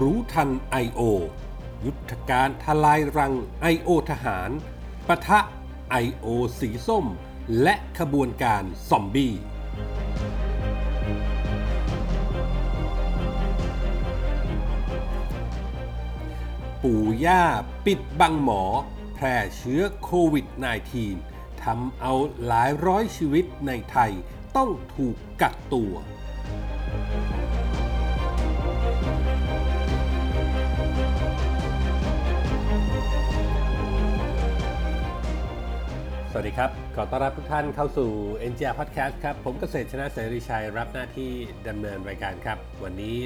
รู้ทัน I.O. ยุทธการทลายรัง I.O. ทหาร ปะทะ I.O. สีส้ม และขบวนการซอมบี้ ปู่ย่าปิดบังหมอ แพร่เชื้อโควิด -19 ทำเอาหลายร้อยชีวิตในไทยต้องถูกกักตัว สวัสดีครับ ขอต้อนรับทุกท่านเข้าสู่ NGR Podcast ครับ ผมเกษตรชนะเสรีชัยรับหน้าที่ดำเนินรายการครับ วันนี้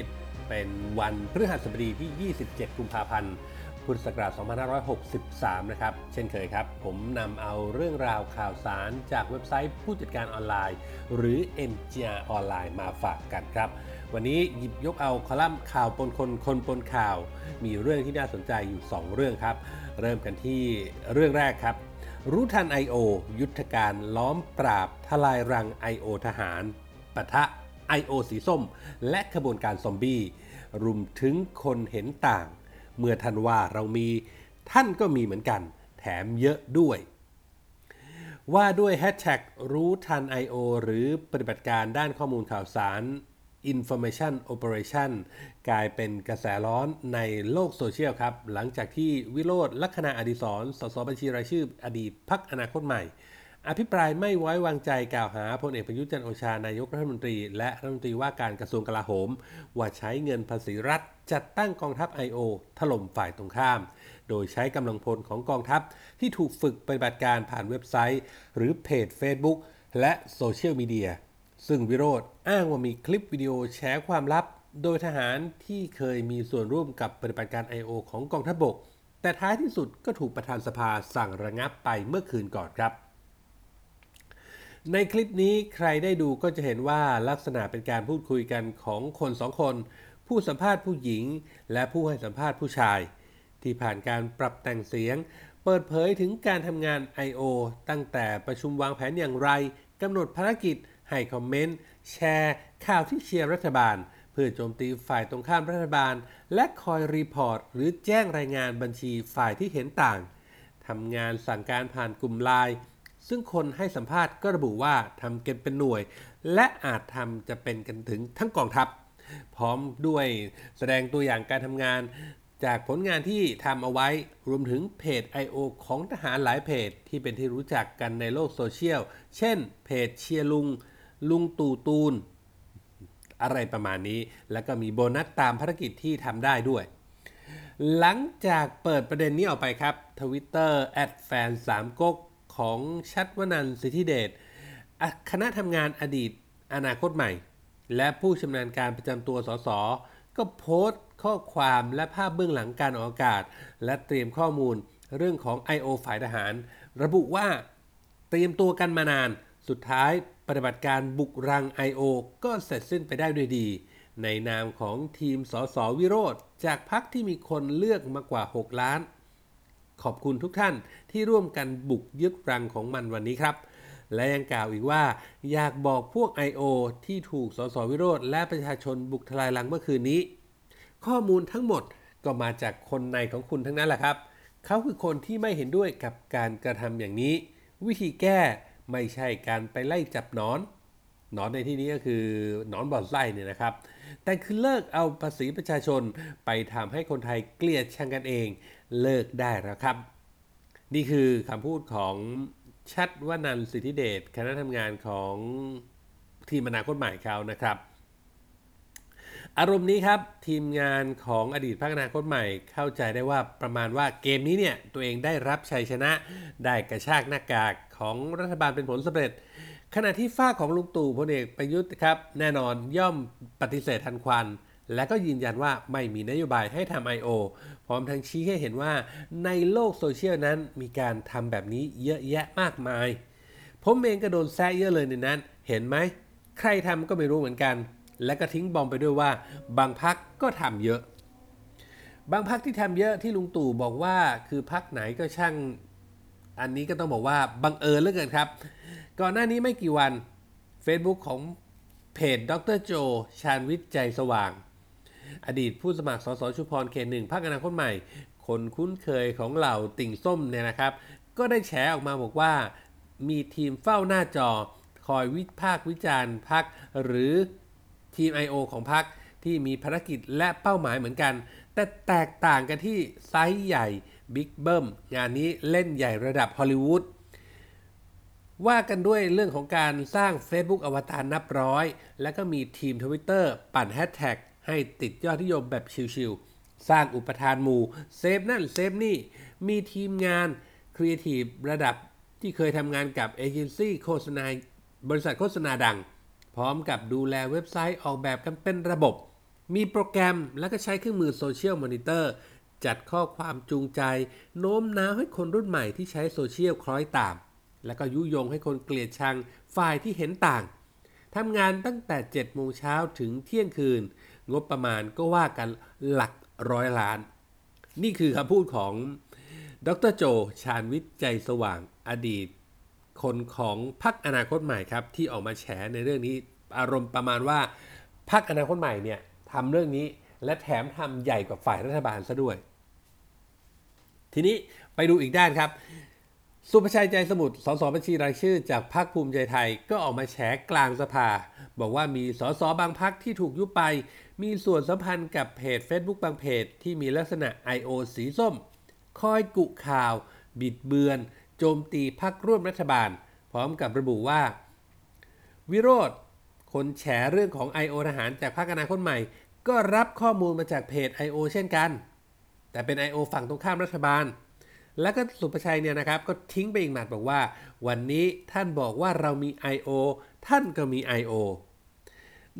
เป็นวันพฤหัสบดีที่ 27 กุมภาพันธ์ พุทธศักราช 2563 นะครับ เช่นเคยครับ ผมนำเอาเรื่องราวข่าวสารจากเว็บไซต์ผู้จัดการออนไลน์ หรือ NGR ออนไลน์มาฝากกันครับ วันนี้หยิบยกเอาคอลัมน์ข่าวปนคนคนปนข่าว มีเรื่องที่น่าสนใจอยู่ 2 เรื่องครับ เริ่มกันที่เรื่องแรกครับ รู้ทัน I.O. ยุทธการล้อมปราบทลายรัง I.O. ทหารปะทะ I.O. สีส้ม และขบวนการซอมบี้ รุมถึงคนเห็นต่าง เมื่อท่านว่าเรามี ท่านก็มีเหมือนกัน แถมเยอะด้วย ว่าด้วยแฮชแท็กรู้ทัน I.O. หรือปฏิบัติการด้านข้อมูลข่าวสาร Information Operation กลายเป็นกระแสร้อนในโลกโซเชียลครับ หลังจากที่วิโรธลัคนาอดิศรสสบัญชีรายชื่ออดีตพักอนาคตใหม่ อภิปรายไม่ไว้วางใจกล่าวหาพลเอกประยุทธ์จันโอชานายกรัฐมนตรี และรัฐมนตรีว่าการกระทรวงกลาโหม ว่าใช้เงินภาษีรัฐ จัดตั้งกองทัพ I.O. ถล่มฝ่ายตรงข้าม โดยใช้กำลังพลของกองทัพที่ถูกฝึกปฏิบัติการผ่านเว็บไซต์ หรือเพจ Facebook และโซเชียลมีเดีย ซึ่งวิโรธอ้างว่ามีคลิปวิดีโอแชร์ความลับ โดยทหารที่เคยมีส่วนร่วมกับปฏิบัติการ I.O. ของกองทัพบก แต่ท้ายที่สุดก็ถูกประธานสภาสั่งระงับไปเมื่อคืนก่อนครับ ในคลิปนี้ใครได้ดูก็จะเห็นว่าลักษณะเป็นการพูดคุยกันของคนสองคน ผู้สัมภาษณ์ผู้หญิง และผู้ให้สัมภาษณ์ผู้ชาย ที่ผ่านการปรับแต่งเสียง เปิดเผยถึงการทำงาน I.O. ตั้งแต่ประชุมวางแผนอย่างไรกำหนดภารกิจ ให้คอมเมนต์ แชร์ข่าวที่เชียร์รัฐบาล เพื่อโจมตีฝ่ายตรงข้ามรัฐบาล และคอย report หรือแจ้งรายงานบัญชีฝ่ายที่เห็นต่างทำงานสั่งการผ่านกลุ่มไลน์ซึ่งคนให้สัมภาษณ์ก็ระบุว่าทำกันเป็นหน่วย และอาจทำเช่นนี้กันถึงทั้งกองทัพ พร้อมด้วยแสดงตัวอย่างการทำงาน จากผลงานที่ทำเอาไว้รวมถึงเพจ IO ของทหารหลายเพจที่เป็นที่รู้จักกันในโลกโซเชียล เช่นเพจเชียร์ลุง ลุงตู่ตูน อะไรประมาณนี้ แล้วก็มีโบนัสตามภารกิจที่ทำได้ด้วย หลังจากเปิดประเด็นนี้ออกไปครับทวิตเตอร์แอดแฟนสามก๊กของชัดวนันท์สิทธิเดชคณะทำงานอดีตอนาคตใหม่ และผู้ชำนาญการประจำตัวสสก็โพสต์ข้อความและภาพเบื้องหลังการออกอากาศ และเตรียมข้อมูลเรื่องของ I.O. ฝ่ายทหาร ระบุว่าเตรียมตัวกันมานาน สุดท้ายปฏิบัติการบุกรัง I.O. ก็เสร็จสิ้นไปได้ด้วยดี ในนามของทีมสสวิโรธจากพักที่มีคนเลือกมากกว่า 6 ล้าน ขอบคุณทุกท่านที่ร่วมกันบุกยึดรังของมันวันนี้ครับ และยังกล่าวอีกว่า อยากบอกพวก I.O. ที่ถูกสสวิโรธและประชาชนบุกทลายรังเมื่อคืนนี้ ข้อมูลทั้งหมดก็มาจากคนในของคุณทั้งนั้นแหละครับ เขาคือคนที่ไม่เห็นด้วยกับการกระทำอย่างนี้ วิธีแก้ ไม่ใช่การไปไล่จับนอนหนอนในที่นี้ก็คือหนอนบอดไส้เนี่ยนะครับ แต่คือเลิกเอาภาษีประชาชนไปทำให้คนไทยเกลียดชังกันเอง เลิกได้แล้วครับ นี่คือคำพูดของชัดวนันสิทธิเดชคณะทำงานของทีมอนาคตใหม่เขานะครับ อารมณ์นี้ครับ ทีมงานของอดีตพักอนาคตใหม่เข้าใจได้ว่าประมาณว่าเกมนี้เนี่ยตัวเองได้รับชัยชนะได้กระชากหน้ากาก ของรัฐบาลเป็นผลสำเร็จ ขณะที่ฝ้าของลุงตู่พลเอกประยุทธ์ครับแน่นอนย่อมปฏิเสธทันควัน และก็ยืนยันว่าไม่มีนโยบายให้ทำ I.O. พร้อมทั้งชี้ให้เห็นว่าในโลกโซเชียลนั้นมีการทำแบบนี้เยอะแยะมากมาย ผมเองก็โดนแซะเยอะเลยในนั้น เห็นไหม ใครทำก็ไม่รู้เหมือนกัน และก็ทิ้งบอมไปด้วยว่า บางพักก็ทำเยอะบางพักที่ทำเยอะที่ลุงตู่บอกว่าคือพักไหนก็ช่าง อันนี้ก็ต้องบอกว่าบังเอิญเหลือเกินครับ ก่อนหน้านี้ไม่กี่วัน Facebook ของเพจดรโจ ชาญวิทย์ใจสว่าง อดีตผู้สมัครสสชุพรเขตหนึ่งพรรคอนาคตใหม่ คนคุ้นเคยของเหล่าติ่งส้มเนี่ยนะครับ ก็ได้แฉออกมาบอกว่า มีทีมเฝ้าหน้าจอ คอยวิพากษ์วิจารณ์พักหรือทีม I.O. ของพักที่มีภารกิจและเป้าหมายเหมือนกัน แต่แตกต่างกันที่ไซส์ใหญ่ บิ๊กเบิ้มงานนี้เล่นใหญ่ระดับฮอลลีวูดว่ากันด้วยเรื่องของการสร้าง Facebook อวตารนับร้อย แล้วก็มีทีม Twitter ปั่นแฮชแท็กให้ติดยอดนิยมแบบชิวๆ สร้างอุปทานหมู่ เซฟนั่นเซฟนี่ มีทีมงานครีเอทีฟระดับที่เคยทำงานกับเอเจนซี่โฆษณาบริษัทโฆษณาดัง พร้อมกับดูแลเว็บไซต์ออกแบบกันเป็นระบบ มีโปรแกรมแล้วก็ใช้เครื่องมือโซเชียลมอนิเตอร์ จัดข้อความจูงใจ โน้มน้าวให้คนรุ่นใหม่ที่ใช้โซเชียลคล้อยตาม แล้วก็ยุยงให้คนเกลียดชังฝ่ายที่เห็นต่างทำงานตั้งแต่7โมงเช้าถึงเที่ยงคืน งบประมาณก็ว่ากันหลักร้อยล้าน นี่คือคำพูดของดรโจ ชาญวิทย์ใจสว่างอดีต คนของพรรคอนาคตใหม่ครับ ที่ออกมาแฉในเรื่องนี้อารมณ์ประมาณว่าพรรคอนาคตใหม่เนี่ยทำเรื่องนี้และแถมทำใหญ่กว่าฝ่ายรัฐบาลซะด้วย ทีนี้ไปดูอีกด้านครับ สุภชัยใจสมุทรสสบัญชีรายชื่อ จากพรรคภูมิใจไทยก็ออกมาแฉกลางสภา บอกว่ามีสสบางพรรคที่ถูกยุบไป มีส่วนสัมพันธ์กับเพจ Facebook บางเพจ ที่มีลักษณะ I.O. สีส้ม คอยกุข่าว บิดเบือน โจมตีพรรคร่วมรัฐบาล พร้อมกับระบุว่า วิโรธคนแฉเรื่องของ I.O. ทหารจากพรรคอนาคตใหม่ ก็รับข้อมูลมาจากเพจ I.O. เช่นกัน แต่เป็น I.O. ฝั่งตรงข้ามรัฐบาล แล้วก็สุประชัยเนี่ยนะครับก็ทิ้งไปอีกหมัดบอกว่า วันนี้ท่านบอกว่าเรามี I.O. ท่านก็มี I.O.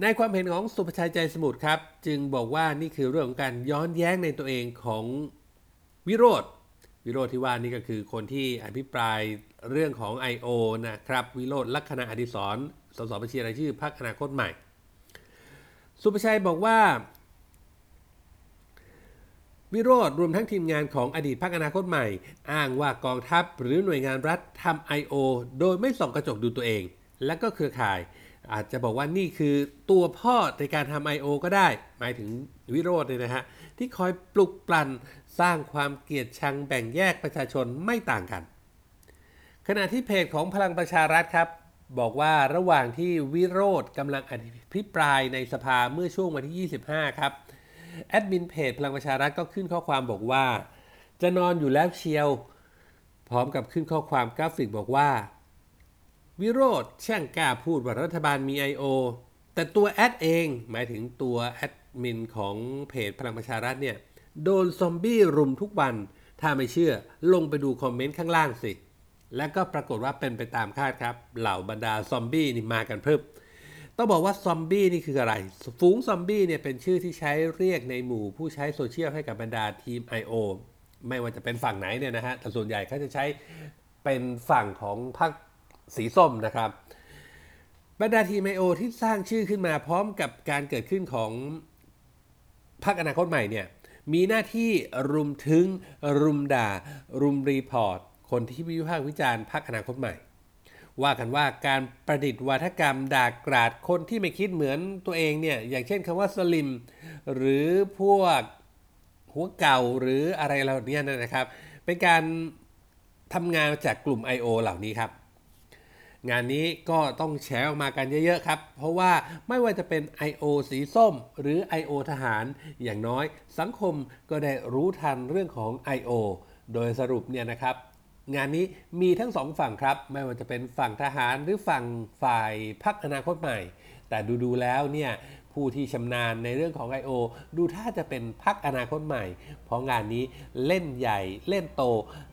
ในความเห็นของสุประชัยใจสมุทรครับ จึงบอกว่านี่คือเรื่องของการย้อนแย้งในตัวเองของวิโรธวิโรธที่ว่านี่ก็คือคนที่อภิปรายเรื่องของ I.O. นะครับวิโรธลักษณะอดิศรสสบัญชีรายชื่อพรรคอนาคตใหม่ สุประชัยบอกว่า วิโรธรวมทั้งทีมงานของอดีตพรรคอนาคตใหม่ อ้างว่ากองทัพหรือหน่วยงานรัฐทำ I.O. โดยไม่ส่องกระจกดูตัวเอง และก็เครือข่าย อาจจะบอกว่านี่คือตัวพ่อในการทำ I.O. ก็ได้ หมายถึงวิโรจน์เลยนะฮะ ที่คอยปลุกปั่นสร้างความเกลียดชังแบ่งแยกประชาชนไม่ต่างกัน ขณะที่เพจของพลังประชารัฐครับ บอกว่าระหว่างที่วิโรจน์กำลังอภิปรายในสภาเมื่อช่วงวันที่ 25 ครับ แอดมินเพจพลังประชารัฐก็ขึ้นข้อความบอกว่า จะนอนอยู่แล้วเชียว พร้อมกับขึ้นข้อความกราฟิกบอกว่า วิโรจน์ช่างกล้าพูดว่ารัฐบาลมี I.O. แต่ตัวแอดเองหมายถึงตัวแอดมินของเพจพลังประชารัฐเนี่ย โดนซอมบี้รุมทุกวัน ถ้าไม่เชื่อลงไปดูคอมเมนต์ข้างล่างสิ และก็ปรากฏว่าเป็นไปตามคาดครับ เหล่าบรรดาซอมบี้นี่มากันเพิ่ม ต้องบอกว่าซอมบี้นี่คืออะไร ฝูงซอมบี้เนี่ยเป็นชื่อที่ใช้เรียกในหมู่ผู้ใช้โซเชียลให้กับบรรดาทีม I.O. ไม่ว่าจะเป็นฝั่งไหนเนี่ยนะฮะ แต่ส่วนใหญ่เขาจะใช้เป็นฝั่งของพรรคสีส้มนะครับ บรรดาทีม I.O. ที่สร้างชื่อขึ้นมาพร้อมกับการเกิดขึ้นของพรรคอนาคตใหม่เนี่ย มีหน้าที่รุมทึ้ง รุมด่า รุม report คนที่วิพากษ์วิจารณ์พรรคอนาคตใหม่ ว่ากันว่าการประดิษฐ์วาทกรรมด่ากราดคนที่ไม่คิดเหมือนตัวเองเนี่ยอย่างเช่นคำว่าสลิ่ม หรือพวกหัวเก่าหรืออะไรเหล่านี้นะครับ เป็นการทำงานจากกลุ่ม I.O. เหล่านี้ครับ งานนี้ก็ต้องแชร์ออกมากันเยอะๆครับ เพราะว่าไม่ว่าจะเป็น I.O. สีส้ม หรือ I.O. ทหาร อย่างน้อยสังคมก็ได้รู้ทันเรื่องของ I.O. โดยสรุปเนี่ยนะครับ งานนี้มีทั้งสองฝั่งครับ ไม่ว่าจะเป็นฝั่งทหารหรือฝั่งฝ่ายพรรคอนาคตใหม่ แต่ดูๆแล้วเนี่ยผู้ที่ชำนาญในเรื่องของ I.O. ดูถ้าจะเป็นพักอนาคตใหม่ เพราะงานนี้เล่นใหญ่ เล่นโต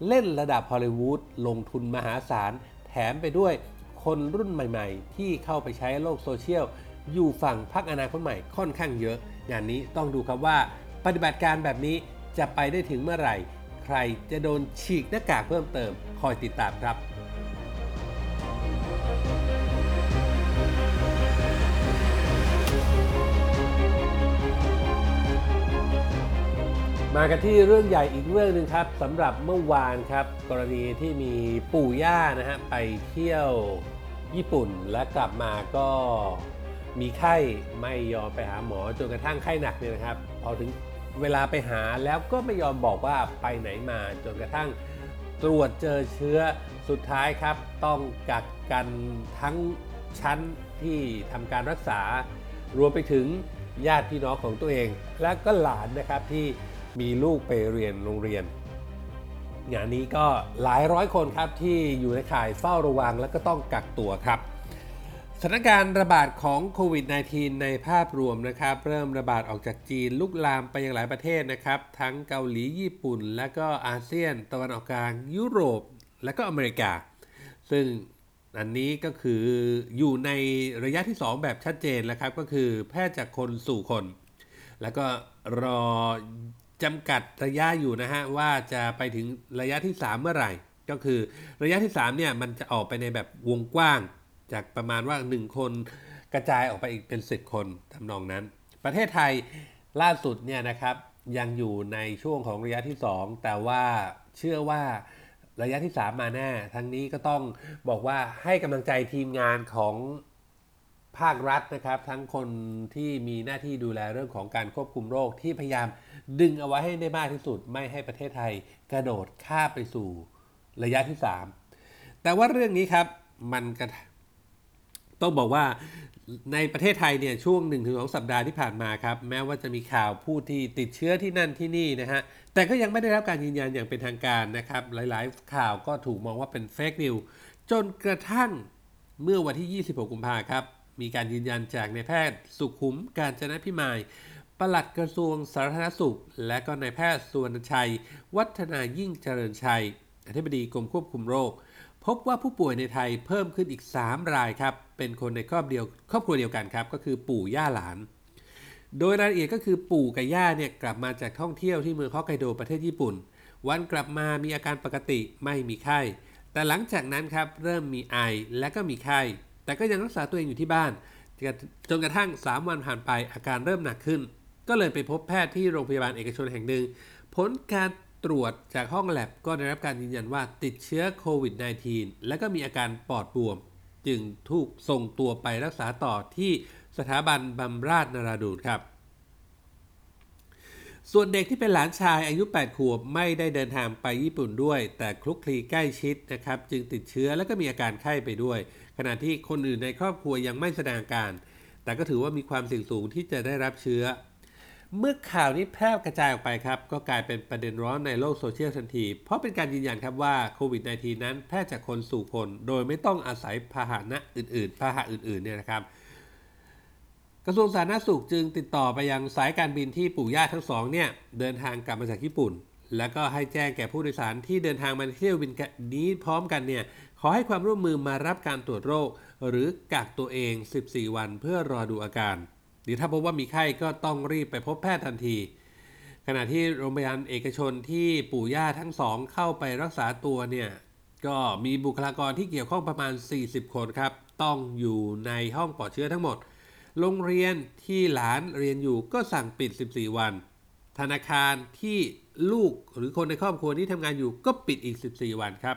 เล่นระดับฮอลลีวูดลงทุนมหาศาล แถมไปด้วยคนรุ่นใหม่ๆ ที่เข้าไปใช้โลกโซเชียล อยู่ฝั่งพักอนาคตใหม่ค่อนข้างเยอะ งานนี้ต้องดูครับว่า ปฏิบัติการแบบนี้จะไปได้ถึงเมื่อไหร่ ใครจะโดนฉีกหน้ากากเพิ่มเติม คอยติดตามครับมากันที่เรื่องใหญ่อีกเรื่องหนึ่งครับสำหรับเมื่อวานครับ กรณีที่มีปู่ย่านะฮะไปเที่ยวญี่ปุ่นและกลับมาก็มีไข้ไม่ยอมไปหาหมอจนกระทั่งไข้หนักเนี่ยนะครับ พอถึง เวลาไปหาแล้วก็ไม่ยอมบอกว่าไปไหนมาจนกระทั่งตรวจเจอเชื้อสุดท้ายครับ ต้องกักกันทั้งชั้นที่ทำการรักษา รวมไปถึงญาติพี่น้องของตัวเอง และก็หลานนะครับที่มีลูกไปเรียนโรงเรียนงานนี้ก็หลายร้อยคนครับที่อยู่ในข่ายเฝ้าระวังและก็ต้องกักตัวครับ สถานการณ์ระบาดของโควิด -19 ในภาพรวมนะครับ เริ่มระบาดออกจากจีนลุกลามไปยังหลายประเทศนะครับ ทั้งเกาหลีญี่ปุ่น และก็อาเซียน ตะวันออกกลางยุโรป และก็อเมริกา ซึ่งอันนี้ก็คืออยู่ในระยะที่ 2 แบบชัดเจนแล้วครับ ก็คือแพร่จากคนสู่คน แล้วก็รอจำกัดระยะอยู่นะฮะว่าจะไปถึงระยะที่ 3 เมื่อไหร่ ก็คือระยะที่3เนี่ยมันจะออกไปในแบบวงกว้าง จากประมาณว่า 1 คนกระจายออกไปอีกเป็น 10 คนทำนองนั้น ประเทศไทยล่าสุดเนี่ยนะครับยังอยู่ในช่วงของระยะที่ 2 แต่ว่าเชื่อว่าระยะที่ 3 มาแน่ทั้งนี้ก็ต้องบอกว่าให้กำลังใจทีมงานของภาครัฐนะครับ ทั้งคนที่มีหน้าที่ดูแลเรื่องของการควบคุมโรคที่พยายามดึงเอาไว้ให้ได้มากที่สุด ไม่ให้ประเทศไทยกระโดดข้าไปสู่ระยะที่ 3 แต่ว่าเรื่องนี้ครับมันกระ ต้องบอกว่าในประเทศไทยเนี่ยช่วง 1-2สสัปดาห์ที่ผ่านมาครับ แม้ว่าจะมีข่าวผู้ที่ติดเชื้อที่นั่นที่นี่นะฮะ แต่ก็ยังไม่ได้รับการยืนยันอย่างเป็นทางการนะครับ หลายๆ ข่าวก็ถูกมองว่าเป็นเฟกนิวจนกระทั่งเมื่อวันที่ 26 กุมภาครับ มีการยืนยันจากนายแพทย์ สุขุมการจนะพิมายปลัดกระทรวงสาธารณสุข และก็นายแพทย์สุวรรณชัย วัฒนายิ่งเจริญชัยอธิบดีกรมควบคุมโรค พบว่าผู้ป่วยในไทยเพิ่มขึ้นอีก 3 รายครับ เป็นคนในครอบเดียวครอบครัวเดียวกันครับ ก็คือปู่ย่าหลาน โดยรายละเอียดก็คือปู่กับย่าเนี่ยกลับมาจากท่องเที่ยวที่เมืองฮอกไกโดประเทศญี่ปุ่น วันกลับมามีอาการปกติไม่มีไข้ แต่หลังจากนั้นครับเริ่มมีไอและก็มีไข้ แต่ก็ยังรักษาตัวเองอยู่ที่บ้าน จนกระทั่ง 3 วันผ่านไปอาการเริ่มหนักขึ้น ก็เลยไปพบแพทย์ที่โรงพยาบาลเอกชนแห่งหนึ่ง ผลการ ตรวจจากห้องแลบก็ได้รับการยืนยันว่าติดเชื้อโควิด -19 และก็มีอาการปอดบวม จึงถูกส่งตัวไปรักษาต่อที่สถาบันบำราศนราดูนครับส่วนเด็กที่เป็นหลานชายอายุ 8 ขวบไม่ได้เดินทางไปญี่ปุ่นด้วย แต่คลุกคลีใกล้ชิดนะครับ จึงติดเชื้อและก็มีอาการไข้ไปด้วย ขณะที่คนอื่นในครอบครัวยังไม่แสดงอาการ แต่ก็ถือว่ามีความเสี่ยงสูงที่จะได้รับเชื้อ เมื่อข่าวนี้แพร่กระจายออกไปครับ ก็กลายเป็นประเด็นร้อนในโลกโซเชียลทันที เพราะเป็นการยืนยันครับว่าโควิด -19 นั้นแพร่จากคนสู่คน โดยไม่ต้องอาศัยพาหนะอื่นๆ พาหะอื่นๆเนี่ยนะครับ กระทรวงสาธารณสุขจึงติดต่อไปยังสายการบินที่ปู่ย่าทั้งสองเนี่ยเดินทางกลับมาจากญี่ปุ่น แล้วก็ให้แจ้งแก่ผู้โดยสารที่เดินทางมาเที่ยวบินนี้พร้อมกันเนี่ยขอให้ความร่วมมือมารับการตรวจโรค หรือกักตัวเอง 14 วันเพื่อรอดูอาการ รือถ้าพบว่ามีไข้ก็ต้องรีบไปพบแพทย์ทันที ขณะที่โรงพยาบาลเอกชนที่ปู่ย่าทั้งสองเข้าไปรักษาตัวเนี่ยก็มีบุคลากรที่เกี่ยวข้องประมาณ 40 คนครับ ต้องอยู่ในห้องปลอดเชื้อทั้งหมด โรงเรียนที่หลานเรียนอยู่ก็สั่งปิด 14 วัน ธนาคารที่ลูกหรือคนในครอบครัวนี้ทำงานอยู่ก็ปิดอีก 14 วันครับ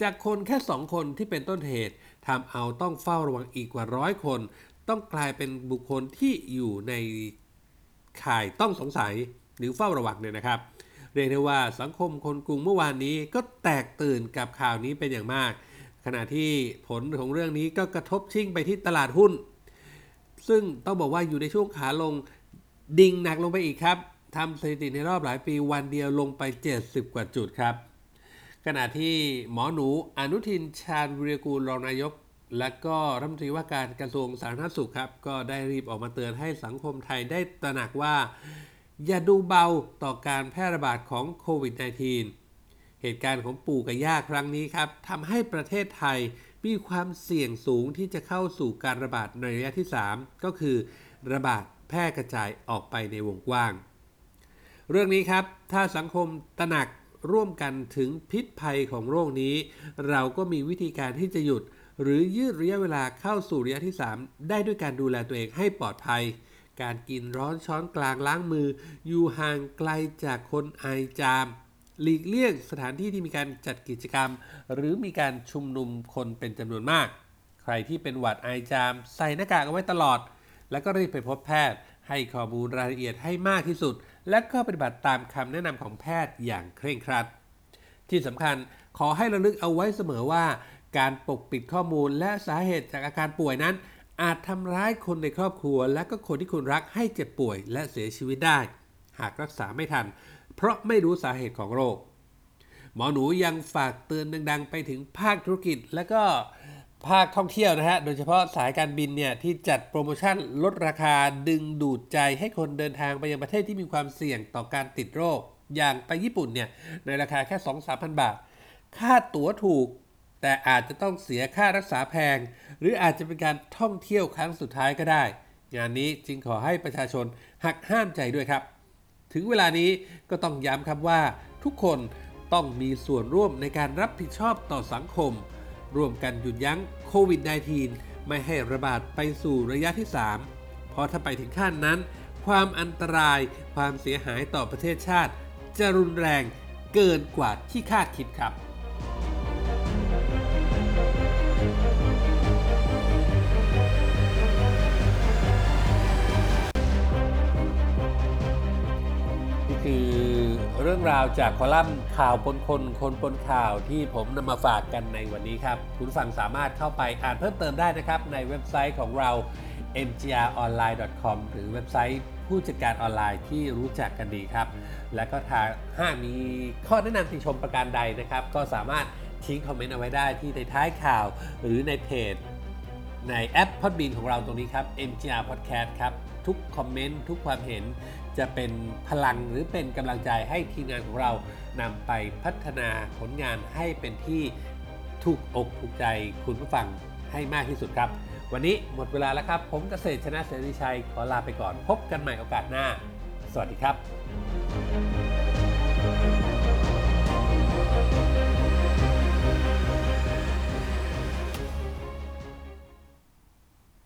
จากคนแค่ 2 คนที่เป็นต้นเหตุทำเอาต้องเฝ้าระวังอีกกว่าร้อยคน ต้องกลายเป็นบุคคลที่อยู่ในข่ายต้องสงสัยหรือเฝ้าระวังเนี่ยนะครับ เรียกได้ว่าสังคมคนกรุงเมื่อวานนี้ก็แตกตื่นกับข่าวนี้เป็นอย่างมาก ขณะที่ผลของเรื่องนี้ก็กระทบชิ่งไปที่ตลาดหุ้น ซึ่งต้องบอกว่าอยู่ในช่วงขาลงดิ่งหนักลงไปอีกครับทำสถิติในรอบหลายปีวันเดียวลงไป 70 กว่าจุดครับ ขณะที่หมอหนูอนุทินชาญวิรกูลรองนายก และก็รัฐมนตรีว่าการกระทรวงสาธารณสุขครับ ก็ได้รีบออกมาเตือนให้สังคมไทยได้ตระหนักว่า อย่าดูเบาต่อการแพร่ระบาดของโควิด -19 เหตุการณ์ของปู่กับย่าครั้งนี้ครับทำให้ประเทศไทยมีความเสี่ยงสูงที่จะเข้าสู่การระบาดในระยะที่ 3 ก็คือ ระบาดแพร่กระจายออกไปในวงกว้าง เรื่องนี้ครับ ถ้าสังคมตระหนักร่วมกันถึงพิษภัยของโรคนี้ เราก็มีวิธีการที่จะหยุด หรือยืดระยะเวลาเข้าสู่ระยะที่ 3 ได้ด้วยการดูแลตัวเองให้ปลอดภัย การกินร้อนช้อนกลางล้างมือ อยู่ห่างไกลจากคนไอจาม หลีกเลี่ยงสถานที่ที่มีการจัดกิจกรรม หรือมีการชุมนุมคนเป็นจำนวนมาก ใครที่เป็นหวัดไอจาม ใส่หน้ากากเอาไว้ตลอด แล้วก็รีบไปพบแพทย์ ให้ข้อมูลรายละเอียดให้มากที่สุด และก็ปฏิบัติตามคำแนะนำของแพทย์อย่างเคร่งครัด ที่สำคัญขอให้ระลึกเอาไว้เสมอว่า การปกปิดข้อมูลและสาเหตุจากอาการป่วยนั้น อาจทำร้ายคนในครอบครัว และก็คนที่คุณรักให้เจ็บป่วยและเสียชีวิตได้ หากรักษาไม่ทัน เพราะไม่รู้สาเหตุของโรค หมอหนูยังฝากเตือนดัง ๆ ไปถึงภาคธุรกิจ และก็ภาคท่องเที่ยวนะฮะ โดยเฉพาะสายการบินเนี่ยที่จัดโปรโมชั่นลดราคาดึงดูดใจให้คนเดินทางไปยังประเทศที่มีความเสี่ยงต่อการติดโรค อย่างไปญี่ปุ่นเนี่ยในราคาแค่ 2-3,000 บาท ค่าตั๋วถูก แต่อาจจะต้องเสียค่ารักษาแพง หรืออาจจะเป็นการท่องเที่ยวครั้งสุดท้ายก็ได้ งานนี้จึงขอให้ประชาชนหักห้ามใจด้วยครับ ถึงเวลานี้ก็ต้องย้ำครับว่า ทุกคนต้องมีส่วนร่วมในการรับผิดชอบต่อสังคม ร่วมกันหยุดยั้งโควิด -19 ไม่ให้ระบาดไปสู่ระยะที่ 3 เพราะถ้าไปถึงขั้นนั้น ความอันตราย ความเสียหายต่อประเทศชาติ จะรุนแรงเกินกว่าที่คาดคิดครับ รื่องราวจากคอลัมน์ข่าวปนคนคนปนข่าวที่ผมนำมาฝากกันในวันนี้ครับ คุณผู้ฟังสามารถเข้าไปอ่านเพิ่มเติมได้นะครับ ในเว็บไซต์ของเรา mgronline.com หรือเว็บไซต์ผู้จัดการออนไลน์ที่รู้จักกันดีครับ และก็ถ้าหากมีข้อแนะนำติชมประการใดนะครับ ก็สามารถทิ้งคอมเมนต์เอาไว้ได้ที่ในท้ายข่าว หรือในเพจ ในแอป Podbean ของเราตรงนี้ครับ MGR Podcast ครับ ทุกคอมเมนต์ทุกความเห็นจะเป็นพลังหรือเป็นกำลังใจให้ทีมงานของเรานำไปพัฒนาผลงานให้เป็นที่ถูกอกถูกใจคุณผู้ฟังให้มากที่สุดครับ วันนี้หมดเวลาแล้วครับ ผมเกษตรชนะเสรีชัยขอลาไปก่อน พบกันใหม่โอกาสหน้า สวัสดีครับ